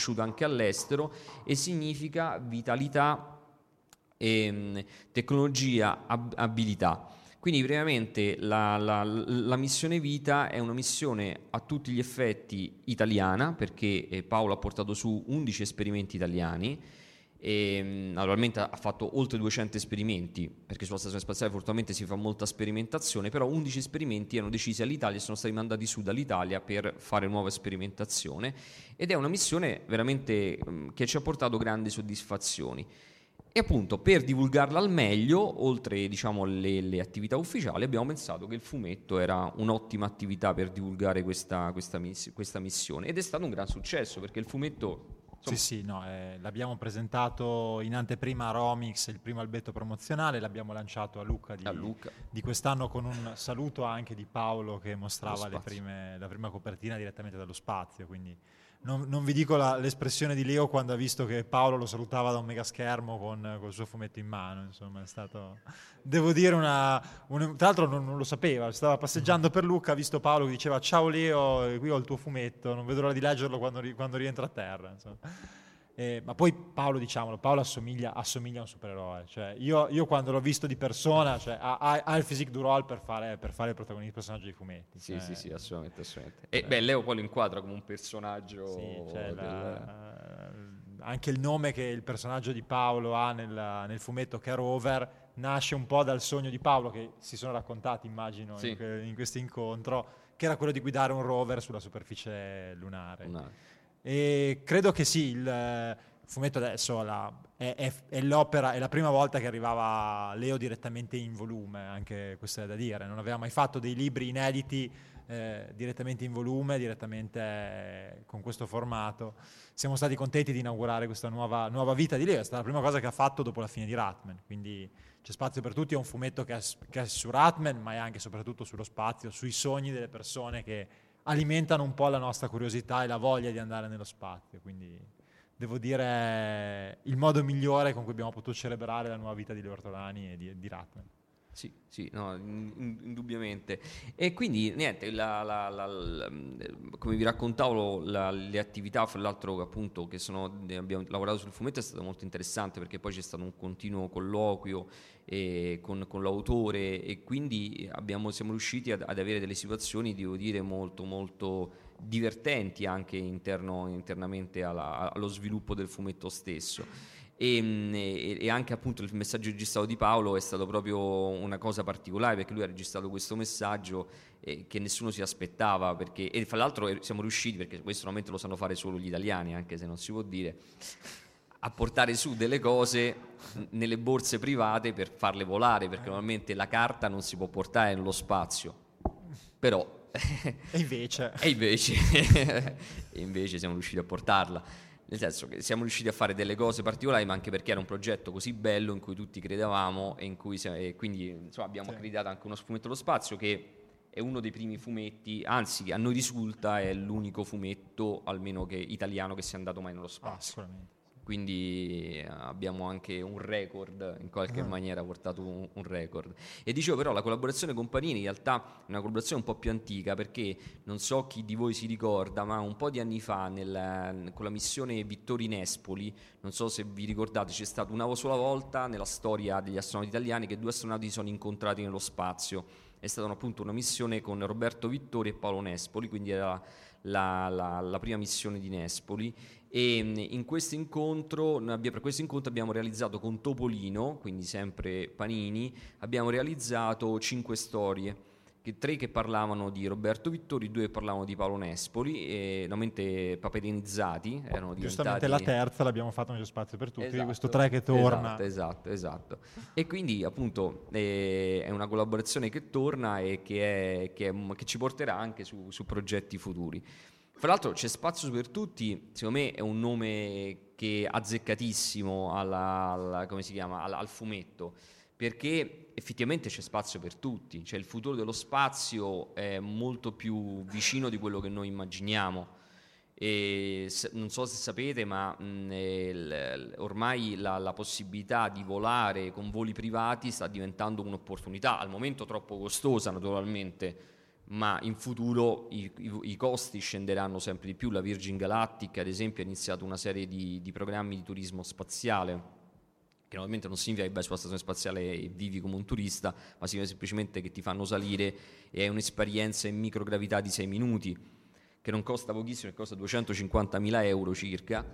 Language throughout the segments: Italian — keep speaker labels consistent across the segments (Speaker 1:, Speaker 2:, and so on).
Speaker 1: Conosciuto anche all'estero e significa vitalità, e, tecnologia, ab- abilità. Quindi praticamente la, la, la, missione vita è una missione a tutti gli effetti italiana perché eh, Paolo ha portato su 11 esperimenti italiani e naturalmente ha fatto oltre 200 esperimenti perché sulla stazione spaziale fortunatamente si fa molta sperimentazione però 11 esperimenti erano decisi all'Italia e sono stati mandati su dall'Italia per fare nuova sperimentazione ed è una missione veramente che ci ha portato grandi soddisfazioni. E appunto per divulgarla al meglio, oltre diciamo le, le, attività ufficiali, abbiamo pensato che il fumetto era un'ottima attività per divulgare questa, questa, questa missione ed è stato un gran successo perché il fumetto
Speaker 2: Insomma. Sì, sì, no, eh, l'abbiamo presentato in anteprima a Romix, il primo albetto promozionale, l'abbiamo lanciato a Lucca di,
Speaker 1: a Lucca.
Speaker 2: di quest'anno con un saluto anche di Paolo che mostrava prime, la prima copertina direttamente dallo spazio, quindi non, non, vi dico la, l'espressione di Leo quando ha visto che Paolo lo salutava da un mega schermo con, con il suo fumetto in mano. Insomma, è stato, devo dire, una, una tra l'altro non, non, lo sapeva, stava passeggiando per Lucca, ha visto Paolo che diceva ciao Leo, qui ho il tuo fumetto, non vedo l'ora di leggerlo quando, quando rientra a terra. Insomma. Eh, ma poi Paolo, diciamolo, Paolo assomiglia, assomiglia a un supereroe. Cioè, io, io, quando l'ho visto di persona, cioè, ha, ha, il physique du role per fare, per fare il protagonista personaggio di fumetti.
Speaker 1: Sì, cioè, sì, sì, assolutamente, assolutamente. E beh, Leo poi lo inquadra come un personaggio...
Speaker 2: Sì, cioè del... la, anche il nome che il personaggio di Paolo ha nel, nel, fumetto che è Rover nasce un po' dal sogno di Paolo che si sono raccontati, immagino, sì. in, in questo incontro, che era quello di guidare un rover sulla superficie lunare. lunare. E credo che sì, il fumetto adesso la, è, è, è, l'opera, è la prima volta che arrivava Leo direttamente in volume, anche questo è da dire, non aveva mai fatto dei libri inediti eh, direttamente in volume, direttamente eh, con questo formato. Siamo stati contenti di inaugurare questa nuova, nuova vita di Leo, è stata la prima cosa che ha fatto dopo la fine di Ratman, quindi c'è spazio per tutti, è un fumetto che è, che è su Ratman, ma è anche e soprattutto sullo spazio, sui sogni delle persone che alimentano un po' la nostra curiosità e la voglia di andare nello spazio, quindi devo dire il modo migliore con cui abbiamo potuto celebrare la nuova vita di Leo Ortolani e di, di Ratman.
Speaker 1: Sì, sì, no, indubbiamente. E quindi niente, la, la, la, come vi raccontavo, le attività, fra l'altro appunto che sono, abbiamo lavorato sul fumetto è stato molto interessante perché poi c'è stato un continuo colloquio eh, con, con, l'autore e quindi abbiamo, siamo riusciti ad, ad, avere delle situazioni, devo dire, molto molto divertenti anche interno, internamente alla, allo sviluppo del fumetto stesso. Mm, e, e, anche appunto il messaggio registrato di Paolo è stato proprio una cosa particolare perché lui ha registrato questo messaggio eh, che nessuno si aspettava perché, e fra l'altro eh, siamo riusciti perché questo normalmente lo sanno fare solo gli italiani anche se non si può dire a portare su delle cose nelle borse private per farle volare perché normalmente la carta non si può portare nello spazio. Però
Speaker 2: e invece.
Speaker 1: E invece, e invece siamo riusciti a portarla nel senso che siamo riusciti a fare delle cose particolari, ma anche perché era un progetto così bello in cui tutti credevamo e in cui e quindi insomma, abbiamo sì. accreditato anche uno fumetto dello spazio che è uno dei primi fumetti, anzi a noi risulta è l'unico fumetto, almeno che italiano, che sia andato mai nello ah, spazio. Ah,
Speaker 2: sicuramente
Speaker 1: quindi eh, abbiamo anche un record, in qualche uh-huh. maniera portato un, un, record. E dicevo però la collaborazione con Panini in realtà è una collaborazione un po' più antica perché non so chi di voi si ricorda, ma un po' di anni fa nel, con la missione Vittori Nespoli, non so se vi ricordate, c'è stata una sola volta nella storia degli astronauti italiani che due astronauti si sono incontrati nello spazio. È stata appunto una missione con Roberto Vittori e Paolo Nespoli, quindi era la, la, la prima missione di Nespoli e mm, in questo incontro, per questo incontro abbiamo realizzato con Topolino, quindi sempre Panini, abbiamo realizzato cinque storie. Che, tre che parlavano di Roberto Vittori, due che parlavano di Paolo Nespoli, e normalmente paperinizzati. Erano
Speaker 2: Giustamente la terza l'abbiamo fatta nello spazio per tutti, esatto, questo tre che torna.
Speaker 1: Esatto, esatto, esatto. E quindi appunto eh, è una collaborazione che torna e che, è, che, è, che ci porterà anche su, su progetti futuri. Fra l'altro c'è spazio per tutti, secondo me è un nome che è azzeccatissimo alla, alla, chiama, al, al, fumetto, perché effettivamente c'è spazio per tutti, cioè il futuro dello spazio è molto più vicino di quello che noi immaginiamo. E non so se sapete, ma mh, il, ormai la, la, possibilità di volare con voli privati sta diventando un'opportunità, al momento troppo costosa naturalmente, ma in futuro i, i, i, costi scenderanno sempre di più. La Virgin Galactic, ad esempio, ha iniziato una serie di, di programmi di turismo spaziale che normalmente non significa che vai sulla stazione spaziale e vivi come un turista, ma significa semplicemente che ti fanno salire e hai un'esperienza in microgravità di 6 minuti, che non costa pochissimo, che costa 250.000 euro circa,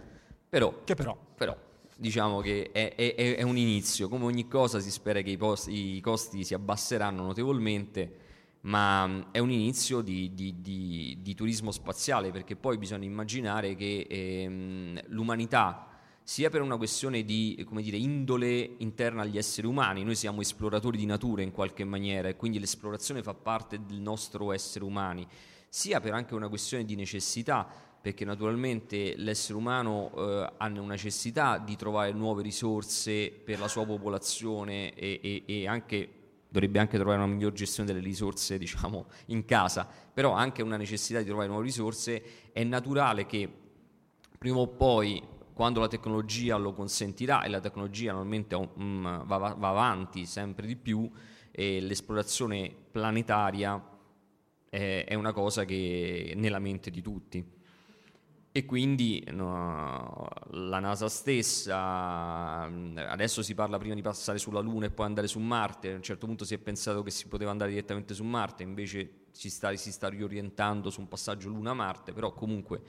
Speaker 1: però,
Speaker 2: però.
Speaker 1: però diciamo che è, è, è, un inizio, come ogni cosa si spera che i, post, i costi si abbasseranno notevolmente, ma mm, è un inizio di, di, di, di, turismo spaziale perché poi bisogna immaginare che ehm, l'umanità sia per una questione di dire, indole interna agli esseri umani, noi siamo esploratori di natura in qualche maniera e quindi l'esplorazione fa parte del nostro essere umani, sia per anche una questione di necessità, perché naturalmente l'essere umano eh, ha una necessità di trovare nuove risorse per la sua popolazione e, e, e anche dovrebbe anche trovare una miglior gestione delle risorse diciamo, in casa, però anche una necessità di trovare nuove risorse, è naturale che prima o poi, quando la tecnologia lo consentirà, e la tecnologia normalmente um, va, va, avanti sempre di più, e l'esplorazione planetaria è, è una cosa che è nella mente di tutti. E quindi no, la NASA stessa, adesso si parla prima di passare sulla Luna e poi andare su Marte, a un certo punto si è pensato che si poteva andare direttamente su Marte, invece si sta, si sta riorientando su un passaggio Luna-Marte, però comunque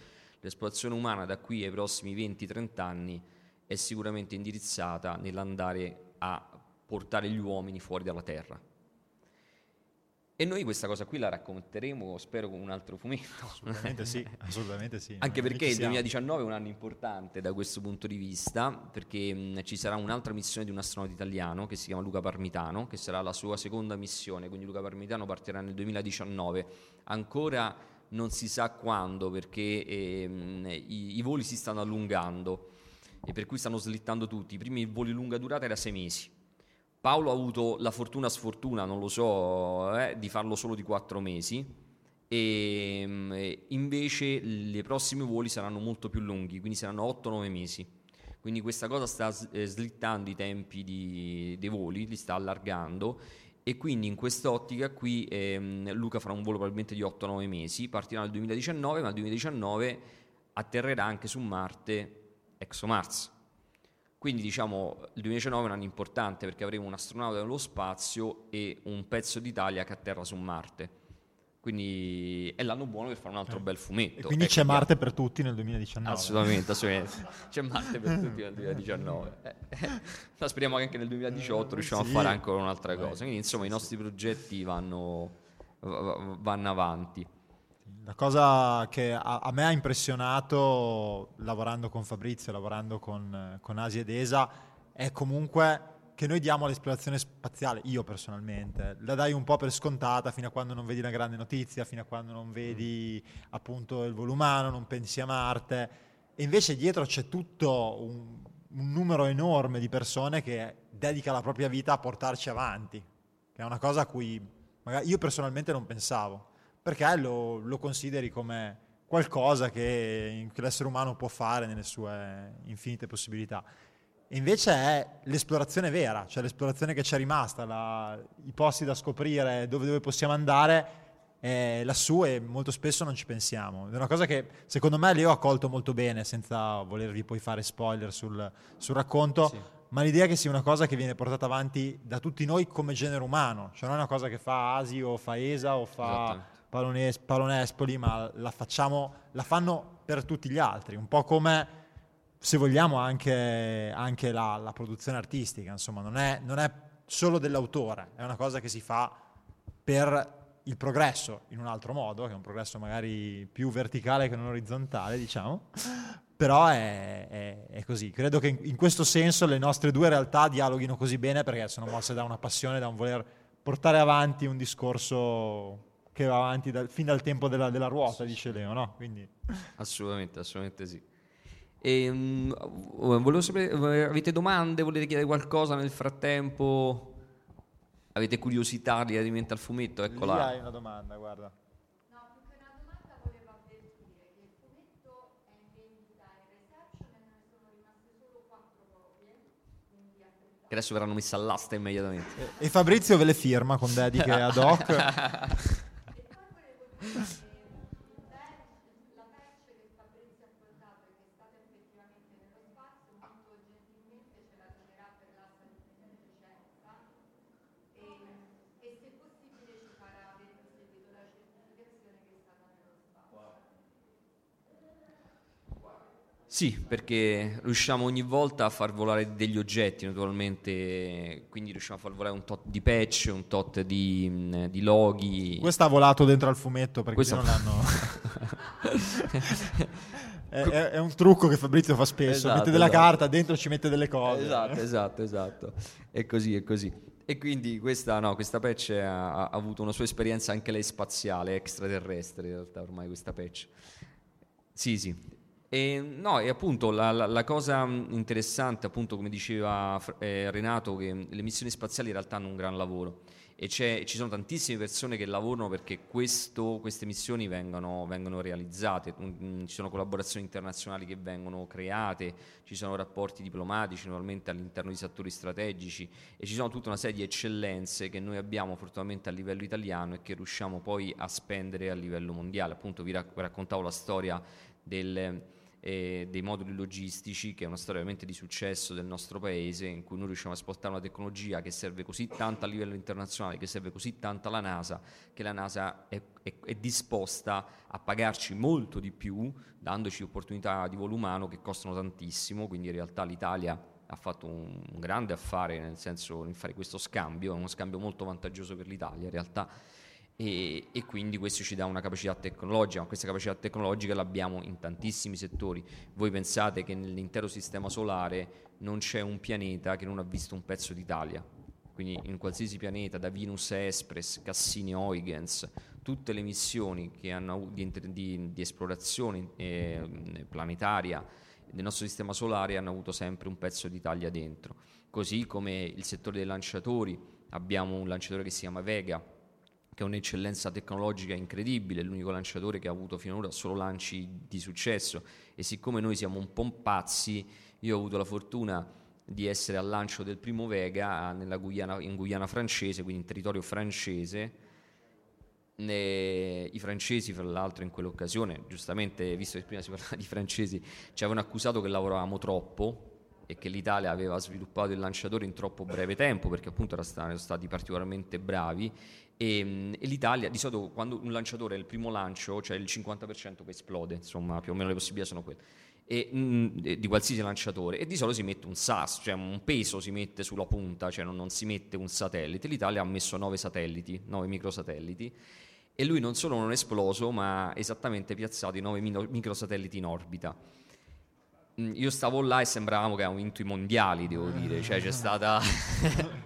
Speaker 1: l'esplorazione umana da qui ai prossimi 20-30 anni è sicuramente indirizzata nell'andare a portare gli uomini fuori dalla Terra. E noi questa cosa qui la racconteremo, spero, con un altro fumetto.
Speaker 2: Assolutamente sì, assolutamente sì.
Speaker 1: Anche perché il 2019 è un anno importante da questo punto di vista, perché mh, ci sarà un'altra missione di un astronauta italiano che si chiama Luca Parmitano, che sarà la sua seconda missione, quindi Luca Parmitano partirà nel 2019. Ancora non si sa quando, perché ehm, i, i voli si stanno allungando e per cui stanno slittando tutti. I primi voli lunga durata era sei mesi Paolo ha avuto la fortuna sfortuna, non lo so, eh, di farlo solo di quattro mesi e mm, invece i prossimi voli saranno molto più lunghi, quindi saranno 8-9 mesi. Quindi questa cosa sta eh, slittando i tempi di, dei voli, li sta allargando e quindi in quest'ottica qui ehm, Luca farà un volo probabilmente di 8-9 mesi, partirà nel 2019, ma nel 2019 atterrerà anche su Marte ExoMars quindi diciamo il 2019 è un anno importante perché avremo un astronauta nello spazio e un pezzo d'Italia che atterra su Marte. Quindi è l'anno buono per fare un altro eh. bel fumetto.
Speaker 2: E quindi
Speaker 1: ecco
Speaker 2: c'è Marte per tutti nel 2019.
Speaker 1: Assolutamente, assolutamente. c'è Marte per tutti nel 2019. Eh, eh. Speriamo che anche nel 2018 riusciamo sì. a fare ancora un'altra cosa. Quindi insomma i nostri progetti vanno, vanno avanti.
Speaker 2: La cosa che a, a, me ha impressionato lavorando con Fabrizio, lavorando con, con Asia ed ESA, è comunque che noi diamo all'esplorazione spaziale, io personalmente, la dai un po' per scontata fino a quando non vedi una grande notizia, fino a quando non vedi appunto il volo umano, non pensi a Marte, e invece dietro c'è tutto un, un numero enorme di persone che dedica la propria vita a portarci avanti, che è una cosa a cui io personalmente non pensavo perché lo, lo consideri come qualcosa che, che l'essere umano può fare nelle sue infinite possibilità. E invece è l'esplorazione vera, cioè l'esplorazione che ci è rimasta, la, i posti da scoprire, dove, dove possiamo andare, è lassù e molto spesso non ci pensiamo. È una cosa che secondo me Leo ha colto molto bene, senza volervi poi fare spoiler sul, sul racconto, sì. ma l'idea che sia una cosa che viene portata avanti da tutti noi come genere umano, cioè non è una cosa che fa Asi o fa ESA o fa Palones- Palonespoli, ma la facciamo, la fanno per tutti gli altri, un po' come se vogliamo anche, anche la, la, produzione artistica, insomma, non è, non è solo dell'autore, è una cosa che si fa per il progresso in un altro modo, che è un progresso magari più verticale che non orizzontale, diciamo, però è, è, è così. Credo che in, in, questo senso le nostre due realtà dialoghino così bene perché sono mosse da una passione, da un voler portare avanti un discorso che va avanti dal, fin dal tempo della, della ruota, dice Leo, no? Quindi...
Speaker 1: Assolutamente, assolutamente sì. E, um, volevo sapere, avete domande? Volete chiedere qualcosa nel frattempo? Avete curiosità relativamente al fumetto? Eccola.
Speaker 2: Lì hai una domanda, guarda.
Speaker 1: che adesso verranno messe all'asta immediatamente.
Speaker 2: E, e Fabrizio ve le firma con dediche ad hoc.
Speaker 1: Sì, perché riusciamo ogni volta a far volare degli oggetti, naturalmente, quindi riusciamo a far volare un tot di patch, un tot di, di loghi.
Speaker 2: Questo ha volato dentro al fumetto perché Questo... non l'hanno... è, è, è, un trucco che Fabrizio fa spesso, esatto, mette della esatto. carta, dentro ci mette delle cose.
Speaker 1: Esatto, esatto, esatto. È così, è così. E quindi questa, no, questa patch ha, ha avuto una sua esperienza anche lei spaziale, extraterrestre in realtà ormai questa patch. Sì, sì, e, no, e appunto la, la, la, cosa interessante, appunto, come diceva eh, Renato, che le missioni spaziali in realtà hanno un gran lavoro e ci sono tantissime persone che lavorano perché questo, queste missioni vengano, vengono realizzate, mm, ci sono collaborazioni internazionali che vengono create, ci sono rapporti diplomatici normalmente all'interno di settori strategici e ci sono tutta una serie di eccellenze che noi abbiamo fortunatamente a livello italiano e che riusciamo poi a spendere a livello mondiale. Appunto vi raccontavo la storia del eh, dei moduli logistici, che è una storia veramente di successo del nostro paese, in cui noi riusciamo a esportare una tecnologia che serve così tanto a livello internazionale, che serve così tanto alla NASA, che la NASA è, è, è disposta a pagarci molto di più, dandoci opportunità di volo umano che costano tantissimo, quindi in realtà l'Italia ha fatto un, grande affare nel senso di fare questo scambio, è uno scambio molto vantaggioso per l'Italia. In realtà e, e, quindi questo ci dà una capacità tecnologica, ma questa capacità tecnologica l'abbiamo in tantissimi settori. Voi pensate che nell'intero sistema solare non c'è un pianeta che non ha visto un pezzo d'Italia, quindi in qualsiasi pianeta, da Venus a Express, Cassini Huygens, tutte le missioni di, di, di, esplorazione eh, planetaria del nostro sistema solare hanno avuto sempre un pezzo d'Italia dentro. Così come il settore dei lanciatori, abbiamo un lanciatore che si chiama Vega, che ha un'eccellenza tecnologica incredibile, è l'unico lanciatore che ha avuto finora solo lanci di successo e siccome noi siamo un po' pazzi, io ho avuto la fortuna di essere al lancio del primo Vega Guyana, in Guyana francese, quindi in territorio francese. E I francesi, fra l'altro, in quell'occasione, giustamente, visto che prima si parlava di francesi, ci avevano accusato che lavoravamo troppo e che l'Italia aveva sviluppato il lanciatore in troppo breve tempo perché appunto erano stati particolarmente bravi e, ehm, e, l'Italia, di solito quando un lanciatore è il primo lancio, cioè il 50% che esplode, insomma più o meno le possibilità sono quelle, e, mh, mm, di qualsiasi lanciatore, e di solito si mette un SAS, cioè un peso si mette sulla punta, cioè non, non si mette un satellite. L'Italia ha messo 9 satelliti, 9 microsatelliti, e lui non solo non è esploso, ma esattamente piazzato i 9 microsatelliti in orbita. Mm, io stavo là e sembravamo che avevamo vinto i mondiali, devo dire, cioè c'è stata...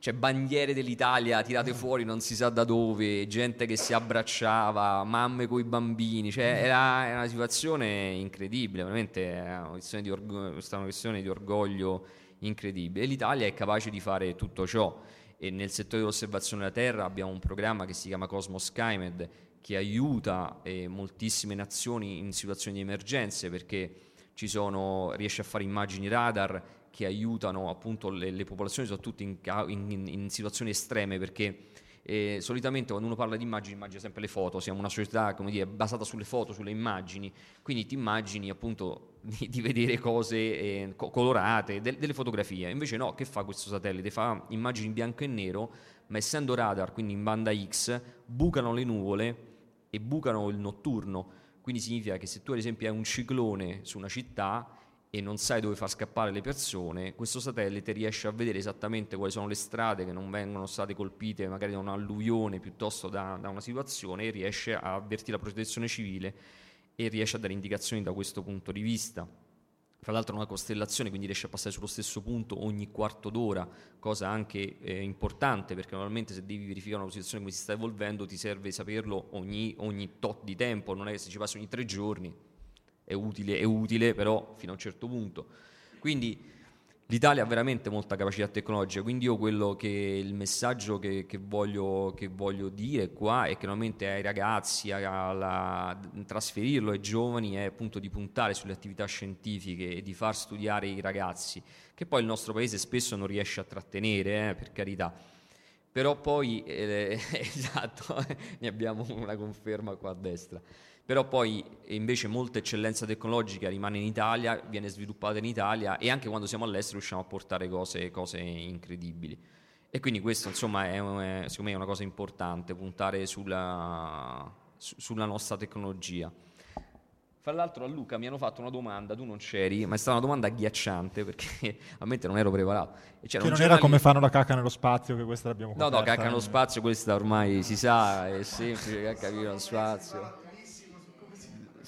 Speaker 1: cioè bandiere dell'Italia tirate fuori non si sa da dove, gente che si abbracciava, mamme con i bambini, cioè era, era, una situazione incredibile, veramente è una questione di, orgo- una questione di orgoglio incredibile. E l'Italia è capace di fare tutto ciò. E nel settore dell'osservazione della Terra abbiamo un programma che si chiama Cosmos SkyMed che aiuta eh, moltissime nazioni in situazioni di emergenze perché sono, riesce a fare immagini radar che aiutano appunto le, le popolazioni, soprattutto in, in, in situazioni estreme, perché eh, solitamente quando uno parla di immagini immagina sempre le foto, siamo una società come dire, basata sulle foto, sulle immagini, quindi ti immagini appunto di, di vedere cose eh, colorate, de, delle fotografie, invece no, che fa questo satellite? Fa immagini in bianco e nero, ma essendo radar, quindi in banda X, bucano le nuvole e bucano il notturno, quindi significa che se tu ad esempio hai un ciclone su una città, e non sai dove far scappare le persone, questo satellite riesce a vedere esattamente quali sono le strade che non vengono state colpite magari da un'alluvione piuttosto da, da una situazione e riesce a avvertire la protezione civile e riesce a dare indicazioni da questo punto di vista. Fra l'altro è una costellazione, quindi riesce a passare sullo stesso punto ogni quarto d'ora, cosa anche eh, importante perché normalmente se devi verificare una situazione come si sta evolvendo ti serve saperlo ogni, ogni tot di tempo, non è che se ci passi ogni tre giorni è utile, è utile, però fino a un certo punto. Quindi l'Italia ha veramente molta capacità tecnologica, quindi io quello che il messaggio che, che, voglio, che voglio, dire qua è che normalmente ai ragazzi, a trasferirlo ai giovani è appunto di puntare sulle attività scientifiche e di far studiare i ragazzi, che poi il nostro paese spesso non riesce a trattenere, eh, per carità. Però poi, eh, esatto, ne abbiamo una conferma qua a destra però poi invece molta eccellenza tecnologica rimane in Italia, viene sviluppata in Italia e anche quando siamo all'estero riusciamo a portare cose, cose incredibili. E quindi questo insomma è, è, secondo me è una cosa importante, puntare sulla, su, sulla nostra tecnologia. Fra l'altro a Luca mi hanno fatto una domanda, tu non c'eri, ma è stata una domanda agghiacciante perché a me non ero preparato.
Speaker 2: Che non era come fanno la cacca nello spazio, che questa l'abbiamo
Speaker 1: coperta. No, no, cacca nello spazio, questa ormai si sa, è semplice, cacca nello spazio.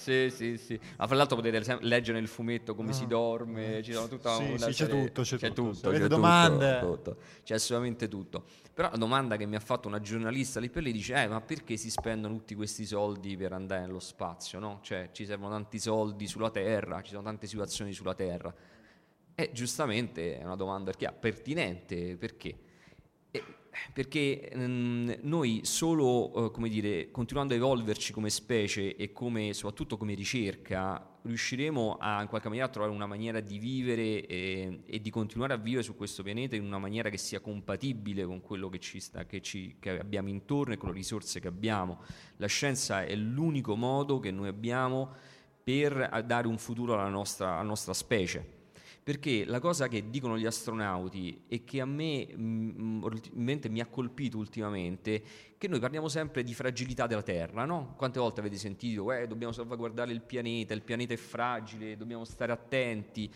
Speaker 1: Sì, sì, sì. Ma fra l'altro potete leggere nel fumetto come ah. si dorme, ci sono tutta
Speaker 2: sì,
Speaker 1: una
Speaker 2: sì, c'è tutto, c'è,
Speaker 1: c'è
Speaker 2: tutto.
Speaker 1: tutto c'è
Speaker 2: domande?
Speaker 1: Tutto, tutto. C'è assolutamente tutto. Però la domanda che mi ha fatto una giornalista lì per lì dice, eh, ma perché si spendono tutti questi soldi per andare nello spazio, no? Cioè, ci servono tanti soldi sulla Terra, ci sono tante situazioni sulla Terra. E giustamente è una domanda pertinente, perché? Perché mh, noi solo, uh, come dire, continuando a evolverci come specie e come, soprattutto come ricerca, riusciremo a in qualche maniera a trovare una maniera di vivere e, e, di continuare a vivere su questo pianeta in una maniera che sia compatibile con quello che, ci sta, che, ci, che abbiamo intorno e con le risorse che abbiamo. La scienza è l'unico modo che noi abbiamo per dare un futuro alla nostra, alla nostra specie perché la cosa che dicono gli astronauti e che a me mh, mm, mi ha colpito ultimamente, che noi parliamo sempre di fragilità della Terra, no? Quante volte avete sentito, eh, dobbiamo salvaguardare il pianeta, il pianeta è fragile, dobbiamo stare attenti.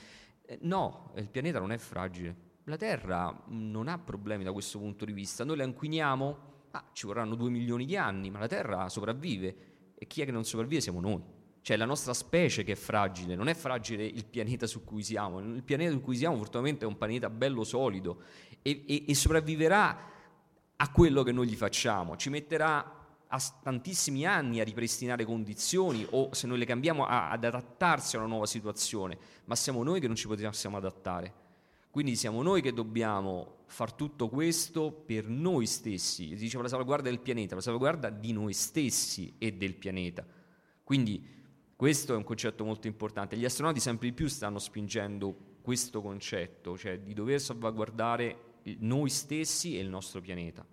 Speaker 1: Eh, no, il pianeta non è fragile. La Terra mm, non ha problemi da questo punto di vista. Noi la inquiniamo Ah, ci vorranno due milioni di anni, ma la Terra sopravvive. E chi è che non sopravvive siamo noi. Cioè la nostra specie che è fragile, non è fragile il pianeta su cui siamo. Il pianeta su cui siamo fortunatamente è un pianeta bello solido e, e, e sopravviverà a quello che noi gli facciamo. Ci metterà tantissimi anni a ripristinare condizioni o se noi le cambiamo a, ad adattarsi a una nuova situazione, ma siamo noi che non ci possiamo adattare. Quindi siamo noi che dobbiamo far tutto questo per noi stessi. Diceva la salvaguardia del pianeta, la salvaguardia di noi stessi e del pianeta. Quindi questo è un concetto molto importante. Gli astronauti sempre di più stanno spingendo questo concetto, cioè di dover salvaguardare noi stessi e il nostro pianeta.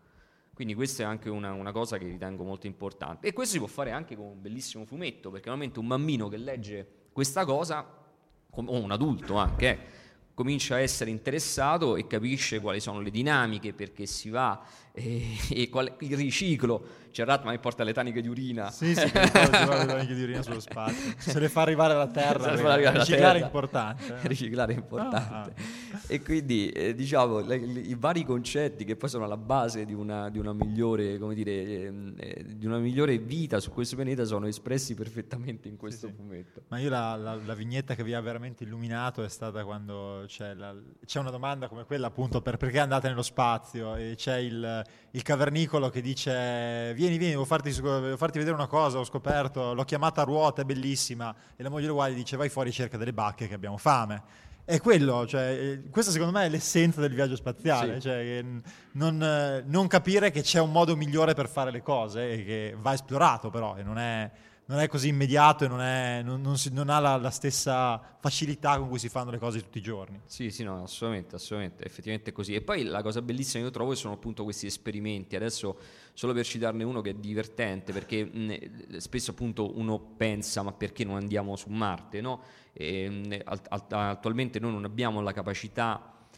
Speaker 1: Quindi questa è anche una, una, cosa che ritengo molto importante. E questo si può fare anche con un bellissimo fumetto, perché normalmente un bambino che legge questa cosa, o un adulto anche, eh, comincia a essere interessato e capisce quali sono le dinamiche, perché si va e, e qual, il riciclo. C'è Rat, ma mi porta le taniche di urina.
Speaker 2: Sì, sì, le taniche di urina sullo spazio. Se le fa arrivare alla terra. Se arrivare alla riciclare è importante.
Speaker 1: Eh. riciclare è importante. Ah, ah. E quindi, eh, diciamo, le, le, i vari concetti che poi sono alla base di una, di una migliore, come dire, eh, eh, di una migliore vita su questo pianeta sono espressi perfettamente in questo sì, fumetto. Sì.
Speaker 2: Ma io la, la, la, vignetta che vi ha veramente illuminato è stata quando c'è, c'è una domanda come quella appunto per perché andate nello spazio e c'è il il, cavernicolo che dice vieni, vieni, devo farti, devo farti, vedere una cosa, ho scoperto, l'ho chiamata a ruota, è bellissima, e la moglie uguale dice vai fuori, cerca delle bacche che abbiamo fame. È quello, cioè, eh, questa secondo me è l'essenza del viaggio spaziale, sì. cioè, non, non, capire che c'è un modo migliore per fare le cose e che va esplorato però e non è non è così immediato e non, è, non, non, si, non ha la, la, stessa facilità con cui si fanno le cose tutti i giorni.
Speaker 1: Sì, sì, no, assolutamente, assolutamente, effettivamente è così. E poi la cosa bellissima che io trovo sono appunto questi esperimenti. Adesso, solo per citarne uno che è divertente, perché mh, spesso appunto uno pensa, ma perché non andiamo su Marte, no? E, mh, attualmente noi non abbiamo la capacità,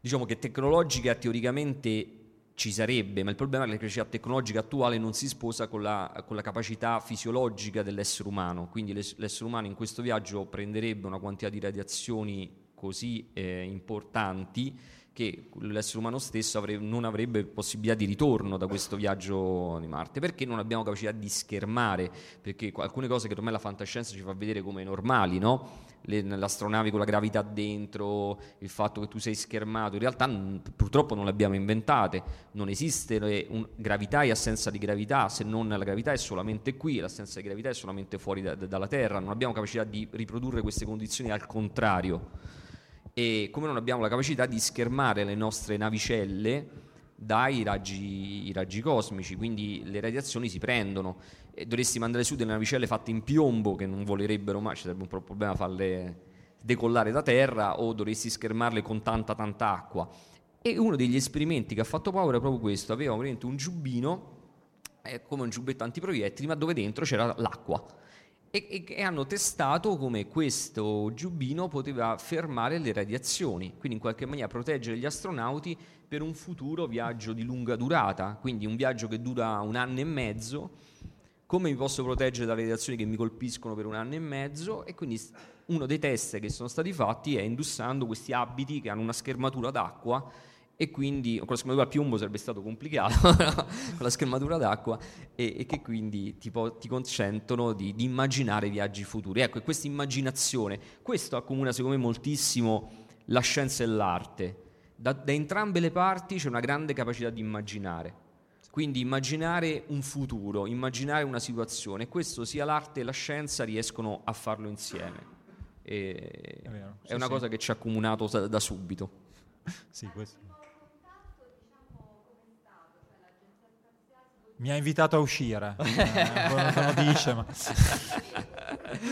Speaker 1: diciamo che tecnologica teoricamente ci sarebbe, ma il problema è che la capacità tecnologica attuale non si sposa con la, con la capacità fisiologica dell'essere umano, quindi l'essere umano in questo viaggio prenderebbe una quantità di radiazioni così eh, importanti che l'essere umano stesso avrebbe, non avrebbe possibilità di ritorno da questo viaggio di Marte, perché non abbiamo capacità di schermare, perché alcune cose che ormai la fantascienza ci fa vedere come normali, no? L'astronave con la gravità dentro, il fatto che tu sei schermato, in realtà n- purtroppo non le abbiamo inventate, non esiste un, gravità e assenza di gravità, se non la gravità è solamente qui, l'assenza di gravità è solamente fuori da, da, dalla Terra, non abbiamo capacità di riprodurre queste condizioni al contrario e come non abbiamo la capacità di schermare le nostre navicelle dai raggi, raggi cosmici, quindi le radiazioni si prendono. E dovresti mandare su delle navicelle fatte in piombo che non volerebbero mai, ci sarebbe un problema farle decollare da terra o dovresti schermarle con tanta tanta acqua. E uno degli esperimenti che ha fatto Power è proprio questo, aveva veramente un giubbino, eh, come un giubbetto antiproiettili, ma dove dentro c'era l'acqua e, e, hanno testato come questo giubbino poteva fermare le radiazioni, quindi in qualche maniera proteggere gli astronauti per un futuro viaggio di lunga durata, quindi un viaggio che dura un anno e mezzo, come mi posso proteggere dalle radiazioni che mi colpiscono per un anno e mezzo e quindi uno dei test che sono stati fatti è indossando questi abiti che hanno una schermatura d'acqua e quindi con la schermatura a piombo sarebbe stato complicato con la schermatura d'acqua e, e che quindi ti, ti consentono di, di, immaginare viaggi futuri. Ecco, questa immaginazione, questo accomuna secondo me moltissimo la scienza e l'arte. Da, da entrambe le parti c'è una grande capacità di immaginare. Quindi immaginare un futuro, immaginare una situazione, questo sia l'arte e la scienza riescono a farlo insieme. E è, è una sì. cosa che ci ha accomunato da, da subito.
Speaker 2: Sì, questo. Mi ha invitato a uscire, eh, non lo dice, ma...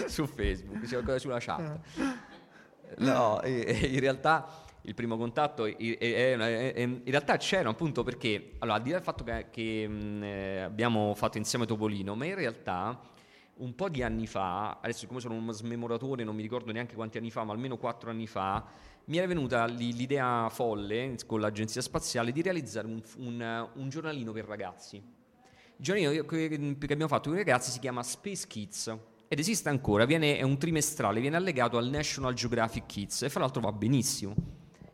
Speaker 1: Su Facebook, c'è qualcosa sulla chat. No, in realtà il primo contatto è, è, è, in realtà c'era appunto perché, allora, al di là del fatto che, che mh, eh, abbiamo fatto insieme Topolino, ma in realtà un po' di anni fa, adesso come sono un smemoratore, non mi ricordo neanche quanti anni fa, ma almeno quattro anni fa, mi era venuta l'idea folle con l'agenzia spaziale di realizzare un, un, un giornalino per ragazzi il giornalino che abbiamo fatto con i ragazzi si chiama Space Kids ed esiste ancora, viene, è un trimestrale, viene allegato al National Geographic Kids e fra l'altro va benissimo.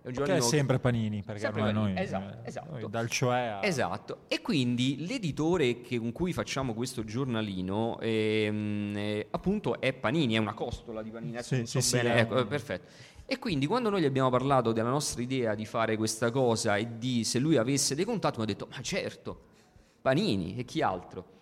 Speaker 2: È un giornalino che è sempre Panini, perché sempre panini.
Speaker 1: Noi, esatto, eh, esatto.
Speaker 2: Noi dal cioè
Speaker 1: a... Esatto, e quindi l'editore che, con cui facciamo questo giornalino ehm, eh, appunto è Panini, è una costola di Panini, sì, sì, so sì, bene, ecco, perfetto. E quindi quando noi gli abbiamo parlato della nostra idea di fare questa cosa e di se lui avesse dei contatti, mi ha detto, ma certo, Panini e chi altro?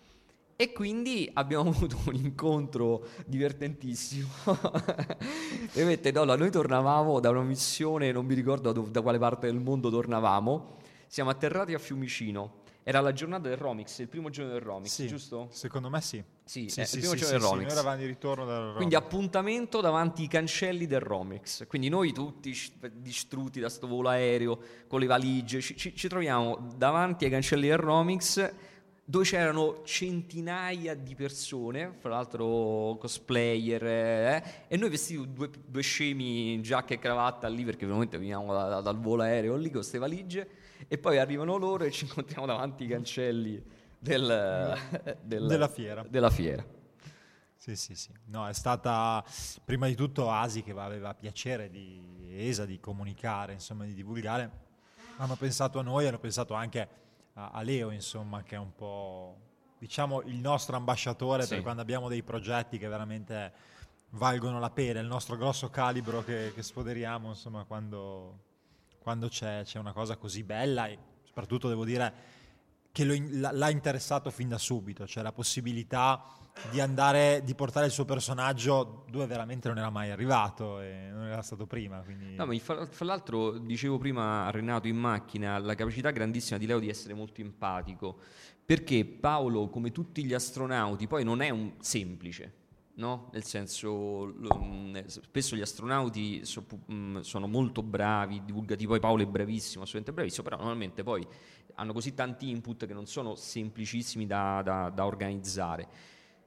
Speaker 1: E quindi abbiamo avuto un incontro divertentissimo. e no, noi tornavamo da una missione, non mi ricordo da, da quale parte del mondo tornavamo. Siamo atterrati a Fiumicino. Era la giornata del Romix, il primo giorno del Romix,
Speaker 2: sì,
Speaker 1: giusto?
Speaker 2: Secondo me sì.
Speaker 1: Sì,
Speaker 2: sì,
Speaker 1: eh,
Speaker 2: sì
Speaker 1: il primo
Speaker 2: sì,
Speaker 1: giorno del Romix.
Speaker 2: Noi eravamo di ritorno dal Romix.
Speaker 1: Quindi appuntamento davanti ai cancelli del Romix. Quindi noi tutti distrutti da sto volo aereo, con le valigie, ci, ci, ci troviamo davanti ai cancelli del Romix dove c'erano centinaia di persone, fra l'altro cosplayer, eh, e noi vestiti due, due, scemi in giacca e cravatta lì perché veramente veniamo da, da, dal volo aereo lì con queste valigie, e poi arrivano loro e ci incontriamo davanti ai cancelli del, del,
Speaker 2: della fiera.
Speaker 1: Della fiera.
Speaker 2: Sì, sì, sì. No, è stata prima di tutto Asi che aveva piacere di ESA, di comunicare, insomma, di divulgare. Hanno pensato a noi, hanno pensato anche a, Leo, insomma, che è un po' diciamo il nostro ambasciatore sì. per quando abbiamo dei progetti che veramente valgono la pena, il nostro grosso calibro che, che sfoderiamo, insomma, quando, quando c'è, c'è, una cosa così bella e soprattutto devo dire che lo, l'ha interessato fin da subito, cioè la possibilità di andare, di portare il suo personaggio dove veramente non era mai arrivato e non era stato prima. Quindi...
Speaker 1: No, fra, fra, l'altro dicevo prima a Renato in macchina la capacità grandissima di Leo di essere molto empatico, perché Paolo, come tutti gli astronauti, poi non è un semplice. No? Nel senso, mm, spesso gli astronauti so, mm, sono molto bravi, divulgativi, poi Paolo è bravissimo, assolutamente bravissimo, però normalmente poi hanno così tanti input che non sono semplicissimi da, da, da organizzare.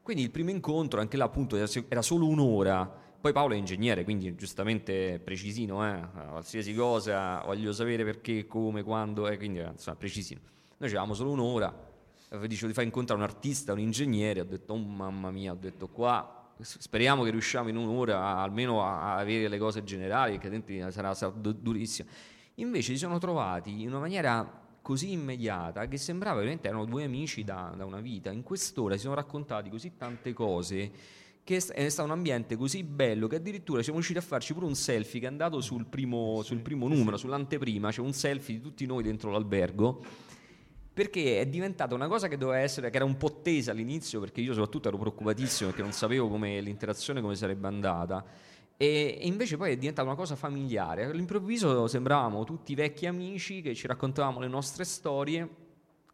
Speaker 1: Quindi il primo incontro, anche là appunto, era solo un'ora. Poi Paolo è ingegnere, quindi giustamente precisino, eh? qualsiasi cosa, voglio sapere perché, come, quando, eh? quindi insomma precisino. Noi avevamo solo un'ora, dicevo di far incontrare un artista, un ingegnere, ho detto, oh mamma mia, ho detto qua, speriamo che riusciamo in un'ora almeno a, avere le cose generali, perché altrimenti sarà, sarà durissimo. Invece si sono trovati in una maniera così immediata che sembrava veramente erano due amici da, da una vita. In quest'ora si sono raccontati così tante cose che è stato un ambiente così bello che addirittura siamo riusciti a farci pure un selfie che è andato sul primo, sul primo numero, sull'anteprima, c'è un selfie di tutti noi dentro l'albergo perché è diventata una cosa che doveva essere, che era un po' tesa all'inizio perché io soprattutto ero preoccupatissimo perché non sapevo come l'interazione come sarebbe andata e, invece poi è diventata una cosa familiare. All'improvviso sembravamo tutti vecchi amici che ci raccontavamo le nostre storie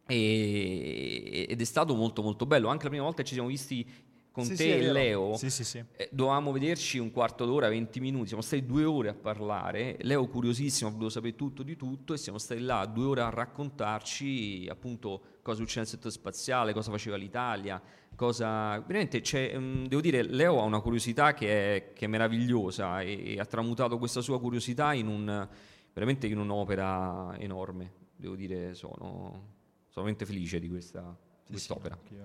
Speaker 1: e, ed è stato molto molto bello. Anche la prima volta che ci siamo visti con sì, te sì, e Leo,
Speaker 2: sì,
Speaker 1: eh, dovevamo vederci un quarto d'ora, 20 minuti, siamo stati due ore a parlare, Leo curiosissimo, ha voluto sapere tutto di tutto e siamo stati là due ore a raccontarci appunto cosa succede nel settore spaziale, cosa faceva l'Italia, cosa... Veramente, um, devo dire, Leo ha una curiosità che è, che è meravigliosa e, e, ha tramutato questa sua curiosità in un, veramente in un'opera enorme, devo dire, sono, sono veramente felice di questa, quest'opera.
Speaker 2: Sì,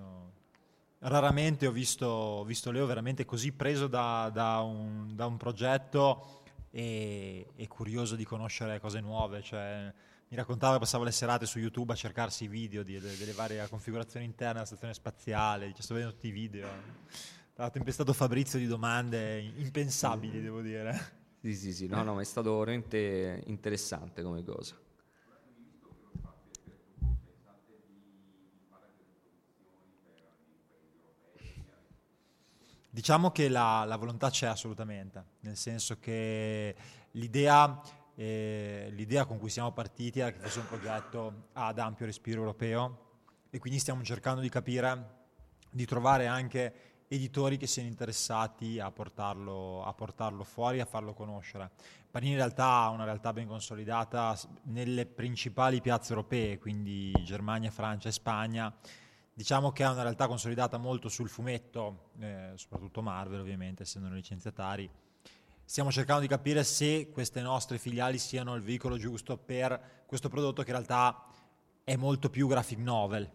Speaker 2: raramente ho visto, visto, Leo veramente così preso da, da, un, da un, progetto e, e, curioso di conoscere cose nuove. Cioè, mi raccontava che passava le serate su YouTube a cercarsi i video di, delle, delle varie configurazioni interne della stazione spaziale, dice sto vedendo tutti i video. Ha tempestato Fabrizio di domande impensabili, devo dire.
Speaker 1: Sì, sì, sì, no, no, ma è stato veramente interessante come cosa.
Speaker 2: Diciamo che la, la, volontà c'è assolutamente, nel senso che l'idea, eh, l'idea, con cui siamo partiti era che fosse un progetto ad ampio respiro europeo e quindi stiamo cercando di capire, di trovare anche editori che siano interessati a portarlo, a portarlo fuori, a farlo conoscere. Panini in realtà ha una realtà ben consolidata nelle principali piazze europee, quindi Germania, Francia e Spagna, Diciamo che è una realtà consolidata molto sul fumetto, eh, soprattutto Marvel ovviamente, essendo noi licenziatari. Stiamo cercando di capire se queste nostre filiali siano il veicolo giusto per questo prodotto che in realtà è molto più graphic novel,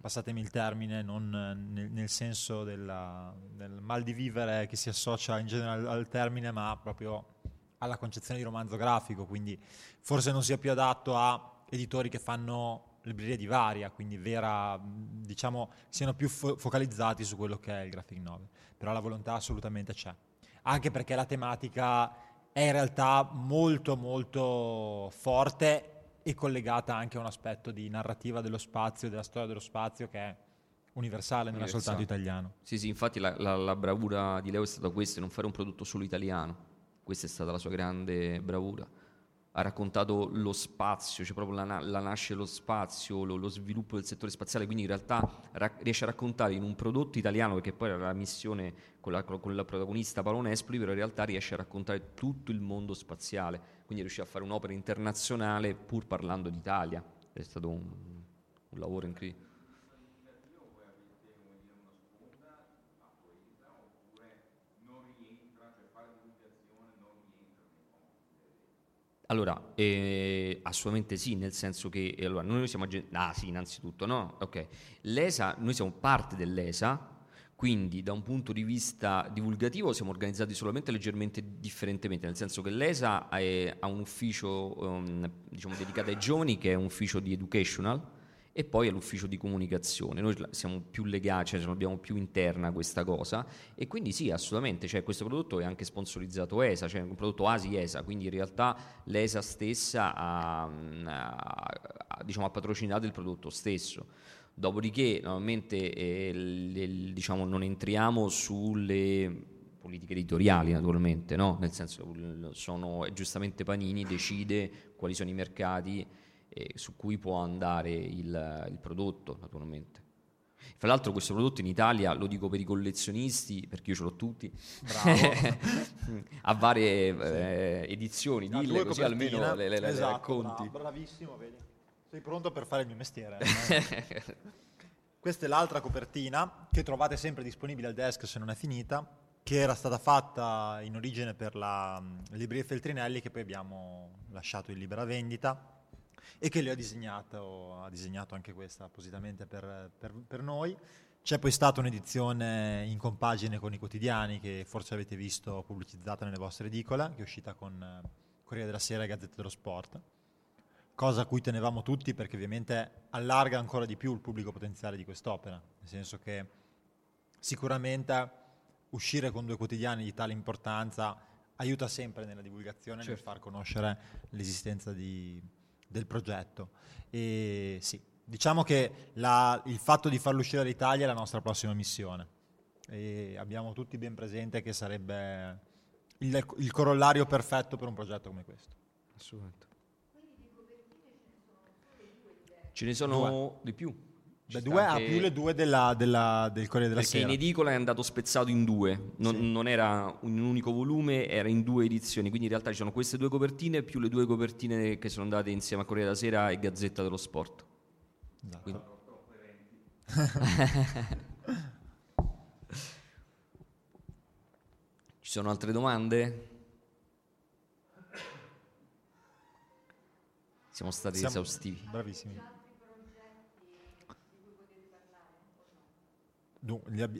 Speaker 2: passatemi il termine, non nel, nel senso della, del mal di vivere che si associa in genere al, al termine, ma proprio alla concezione di romanzo grafico, quindi forse non sia più adatto a editori che fanno librerie di varia, quindi vera, diciamo, siano più fo- focalizzati su quello che è il graphic novel. Però la volontà assolutamente c'è. Anche perché la tematica è in realtà molto molto forte e collegata anche a un aspetto di narrativa dello spazio, della storia dello spazio che è universale, non è soltanto italiano.
Speaker 1: Sì, sì, infatti la, la, la bravura di Leo è stata questa, non fare un prodotto solo italiano. Questa è stata la sua grande bravura ha raccontato lo spazio, cioè proprio la, la nasce lo spazio, lo, lo, sviluppo del settore spaziale, quindi in realtà ra- riesce a raccontare in un prodotto italiano, perché poi era la missione con la, con la protagonista Paolo Nespoli, però in realtà riesce a raccontare tutto il mondo spaziale, quindi riesce a fare un'opera internazionale pur parlando d'Italia, è stato un, un lavoro incredibile. Allora, eh, assolutamente sì, nel senso che eh, allora, noi siamo ah sì, innanzitutto, no? Ok. L'ESA, noi siamo parte dell'ESA, quindi da un punto di vista divulgativo siamo organizzati solamente leggermente differentemente, nel senso che l'ESA è, ha un ufficio um, diciamo, dedicato ai giovani che è un ufficio di educational e poi all'ufficio di comunicazione. Noi siamo più legati, cioè abbiamo più interna questa cosa e quindi sì, assolutamente, cioè, questo prodotto è anche sponsorizzato ESA, cioè un prodotto ASI-ESA, quindi in realtà l'ESA stessa ha, ha, diciamo, ha patrocinato il prodotto stesso. Dopodiché, normalmente eh, le, diciamo, non entriamo sulle politiche editoriali naturalmente, no? nel senso sono giustamente Panini decide quali sono i mercati eh, su cui può andare il, il prodotto, naturalmente. Fra l'altro questo prodotto in Italia, lo dico per i collezionisti, perché io ce l'ho tutti, ha varie eh, edizioni,
Speaker 2: no,
Speaker 1: dille così almeno le, le, le
Speaker 2: esatto,
Speaker 1: racconti.
Speaker 2: Bravo, bravissimo, vedi. Sei pronto per fare il mio mestiere. Eh? Questa è l'altra copertina che trovate sempre disponibile al desk se non è finita, che era stata fatta in origine per la um, libreria Feltrinelli che poi abbiamo lasciato in libera vendita e che lui ha disegnato, ha disegnato anche questa appositamente per, per, per noi. C'è poi stata un'edizione in compagine con i quotidiani che forse avete visto pubblicizzata nelle vostre edicole, che è uscita con eh, Corriere della Sera e Gazzetta dello Sport, cosa a cui tenevamo tutti perché ovviamente allarga ancora di più il pubblico potenziale di quest'opera, nel senso che sicuramente uscire con due quotidiani di tale importanza aiuta sempre nella divulgazione, certo. nel far conoscere l'esistenza di, del progetto. E sì, diciamo che la, il fatto di farlo uscire dall'Italia è la nostra prossima missione e abbiamo tutti ben presente che sarebbe il, il corollario perfetto per un progetto come questo.
Speaker 1: Assolutamente. Ce ne sono due. di più.
Speaker 2: Beh, due ha più le due della, della, del Corriere della
Speaker 1: Perché
Speaker 2: Sera.
Speaker 1: in edicola è andato spezzato in due, non, sì. non, era un unico volume, era in due edizioni, quindi in realtà ci sono queste due copertine più le due copertine che sono andate insieme a Corriere della Sera e Gazzetta dello Sport. Esatto. ci sono altre domande? Siamo stati Siamo esaustivi.
Speaker 2: Bravissimi.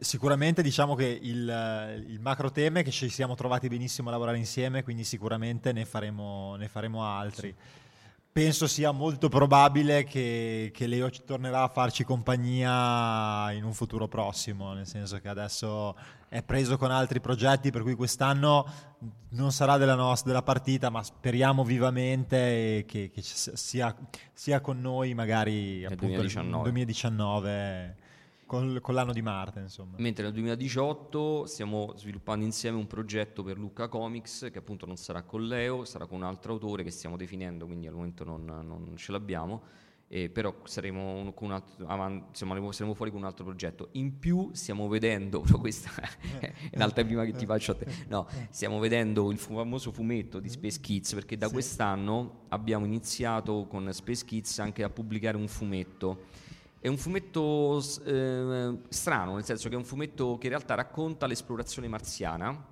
Speaker 2: Sicuramente diciamo che il, il, macro tema è che ci siamo trovati benissimo a lavorare insieme, quindi sicuramente ne faremo, ne faremo altri. Sì. Penso sia molto probabile che, che Leo tornerà a farci compagnia in un futuro prossimo, nel senso che adesso è preso con altri progetti, per cui quest'anno non sarà della, nostra, della partita, ma speriamo vivamente che, che sia, sia, con noi magari
Speaker 1: nel 2019.
Speaker 2: 2019 con, con, l'anno di Marte, insomma.
Speaker 1: Mentre nel 2018 stiamo sviluppando insieme un progetto per Lucca Comics, che appunto non sarà con Leo, sarà con un altro autore che stiamo definendo, quindi al momento non, non ce l'abbiamo. Eh, però saremo, con altro, avanti, insomma, saremo fuori con un altro progetto. In più stiamo vedendo, questa è un'altra prima che ti faccio a te, no, stiamo vedendo il famoso fumetto di Space Kids perché da sì. quest'anno abbiamo iniziato con Space Kids anche a pubblicare un fumetto è un fumetto eh, strano, nel senso che è un fumetto che in realtà racconta l'esplorazione marziana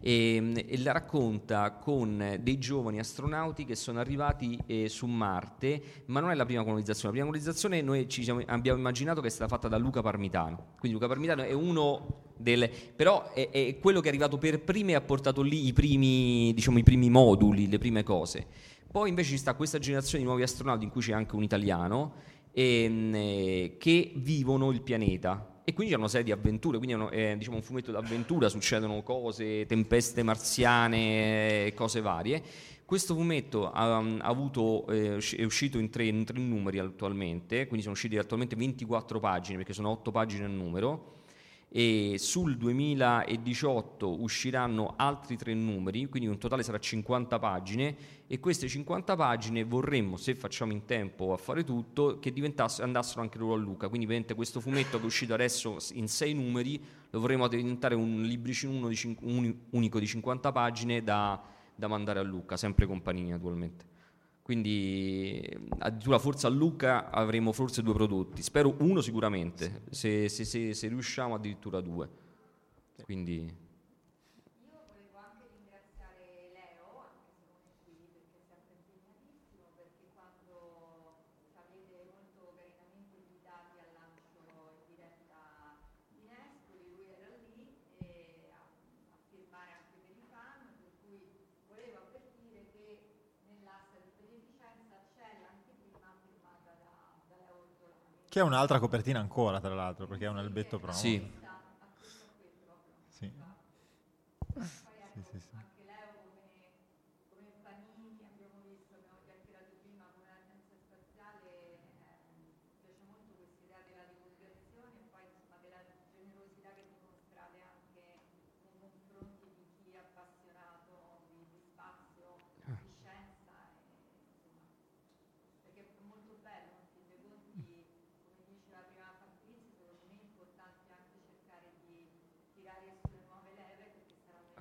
Speaker 1: e, e, la racconta con dei giovani astronauti che sono arrivati eh, su Marte, ma non è la prima colonizzazione. La prima colonizzazione noi siamo, abbiamo immaginato che è stata fatta da Luca Parmitano. Quindi Luca Parmitano è uno Del, però è, è, quello che è arrivato per prima e ha portato lì i primi, diciamo, i primi moduli, le prime cose. Poi invece ci sta questa generazione di nuovi astronauti in cui c'è anche un italiano ehm, eh, che vivono il pianeta e quindi c'è una serie di avventure, quindi è eh, diciamo un fumetto d'avventura, succedono cose, tempeste marziane, cose varie. Questo fumetto ha, ha avuto, eh, è uscito in tre, in tre, numeri attualmente, quindi sono usciti attualmente 24 pagine perché sono 8 pagine a numero e sul 2018 usciranno altri tre numeri, quindi un totale sarà 50 pagine e queste 50 pagine vorremmo, se facciamo in tempo a fare tutto, che andassero anche loro a Luca. Quindi vedete questo fumetto che è uscito adesso in 6 numeri lo vorremmo diventare un libricino di, un, unico di 50 pagine da, da mandare a Luca, sempre con Panini naturalmente. Quindi addirittura forse a Lucca avremo forse due prodotti, spero uno sicuramente, se, se, se, se riusciamo addirittura due. Quindi
Speaker 2: Che è un'altra copertina ancora, tra l'altro, perché è un albetto promo.
Speaker 1: Sì.
Speaker 2: Sì.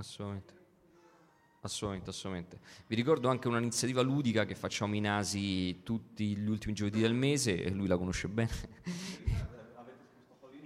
Speaker 1: Assolutamente. Assolutamente, assolutamente. Vi ricordo anche un'iniziativa ludica che facciamo in Asi tutti gli ultimi giovedì del mese e lui la conosce bene.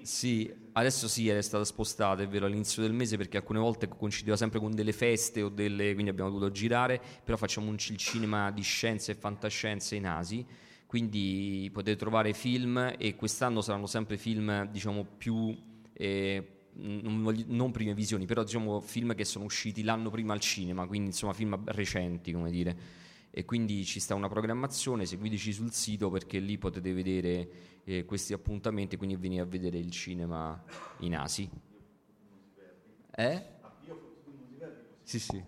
Speaker 1: sì, adesso sì, è stata spostata, è vero, all'inizio del mese perché alcune volte coincideva sempre con delle feste o delle, quindi abbiamo dovuto girare, però facciamo un cinema di scienze e fantascienze in Asi, quindi potete trovare film e quest'anno saranno sempre film, diciamo, più... Eh, non, non, prime visioni, però diciamo film che sono usciti l'anno prima al cinema, quindi insomma film recenti, come dire. E quindi ci sta una programmazione, seguiteci sul sito perché lì potete vedere eh, questi appuntamenti, quindi venire a vedere il cinema in Asi. Eh? Sì, sì.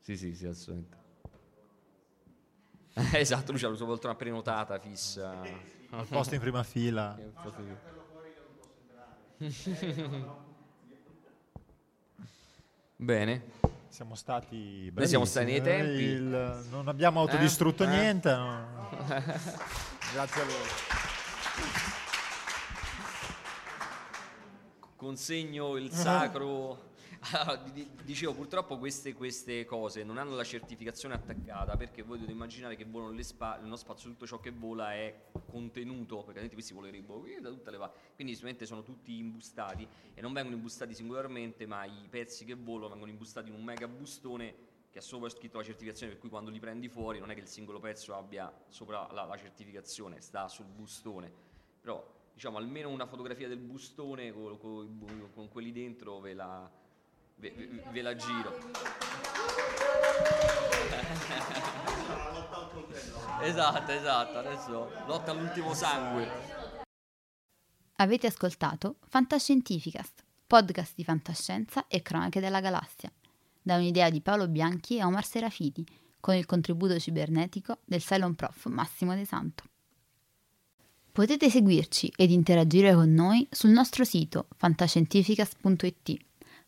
Speaker 1: Sì, sì, sì, assolutamente. esatto, lui c'ha la sua poltrona prenotata, fissa.
Speaker 2: Al posto in prima fila.
Speaker 1: Bene.
Speaker 2: Siamo stati
Speaker 1: Noi siamo stati nei tempi.
Speaker 2: Il, non abbiamo autodistrutto eh? niente. Eh? No. Grazie a voi.
Speaker 1: Consegno il sacro Ah, dicevo, purtroppo queste, queste, cose non hanno la certificazione attaccata perché voi dovete immaginare che volano spa- nello spazio tutto ciò che vola è contenuto, perché altrimenti questi volerebbero da tutte le parti. Quindi sicuramente sono tutti imbustati e non vengono imbustati singolarmente, ma i pezzi che volano vengono imbustati in un mega bustone che ha sopra scritto la certificazione, per cui quando li prendi fuori non è che il singolo pezzo abbia sopra la, la certificazione, sta sul bustone. Però diciamo almeno una fotografia del bustone con, con, con quelli dentro ve la ve, ve, ve la giro. esatto, esatto, adesso lotta all'ultimo sangue.
Speaker 3: Avete ascoltato Fantascientificast, podcast di fantascienza e cronache della galassia, da un'idea di Paolo Bianchi e Omar Serafiti, con il contributo cibernetico del Cylon Prof Massimo De Santo. Potete seguirci ed interagire con noi sul nostro sito fantascientificast.it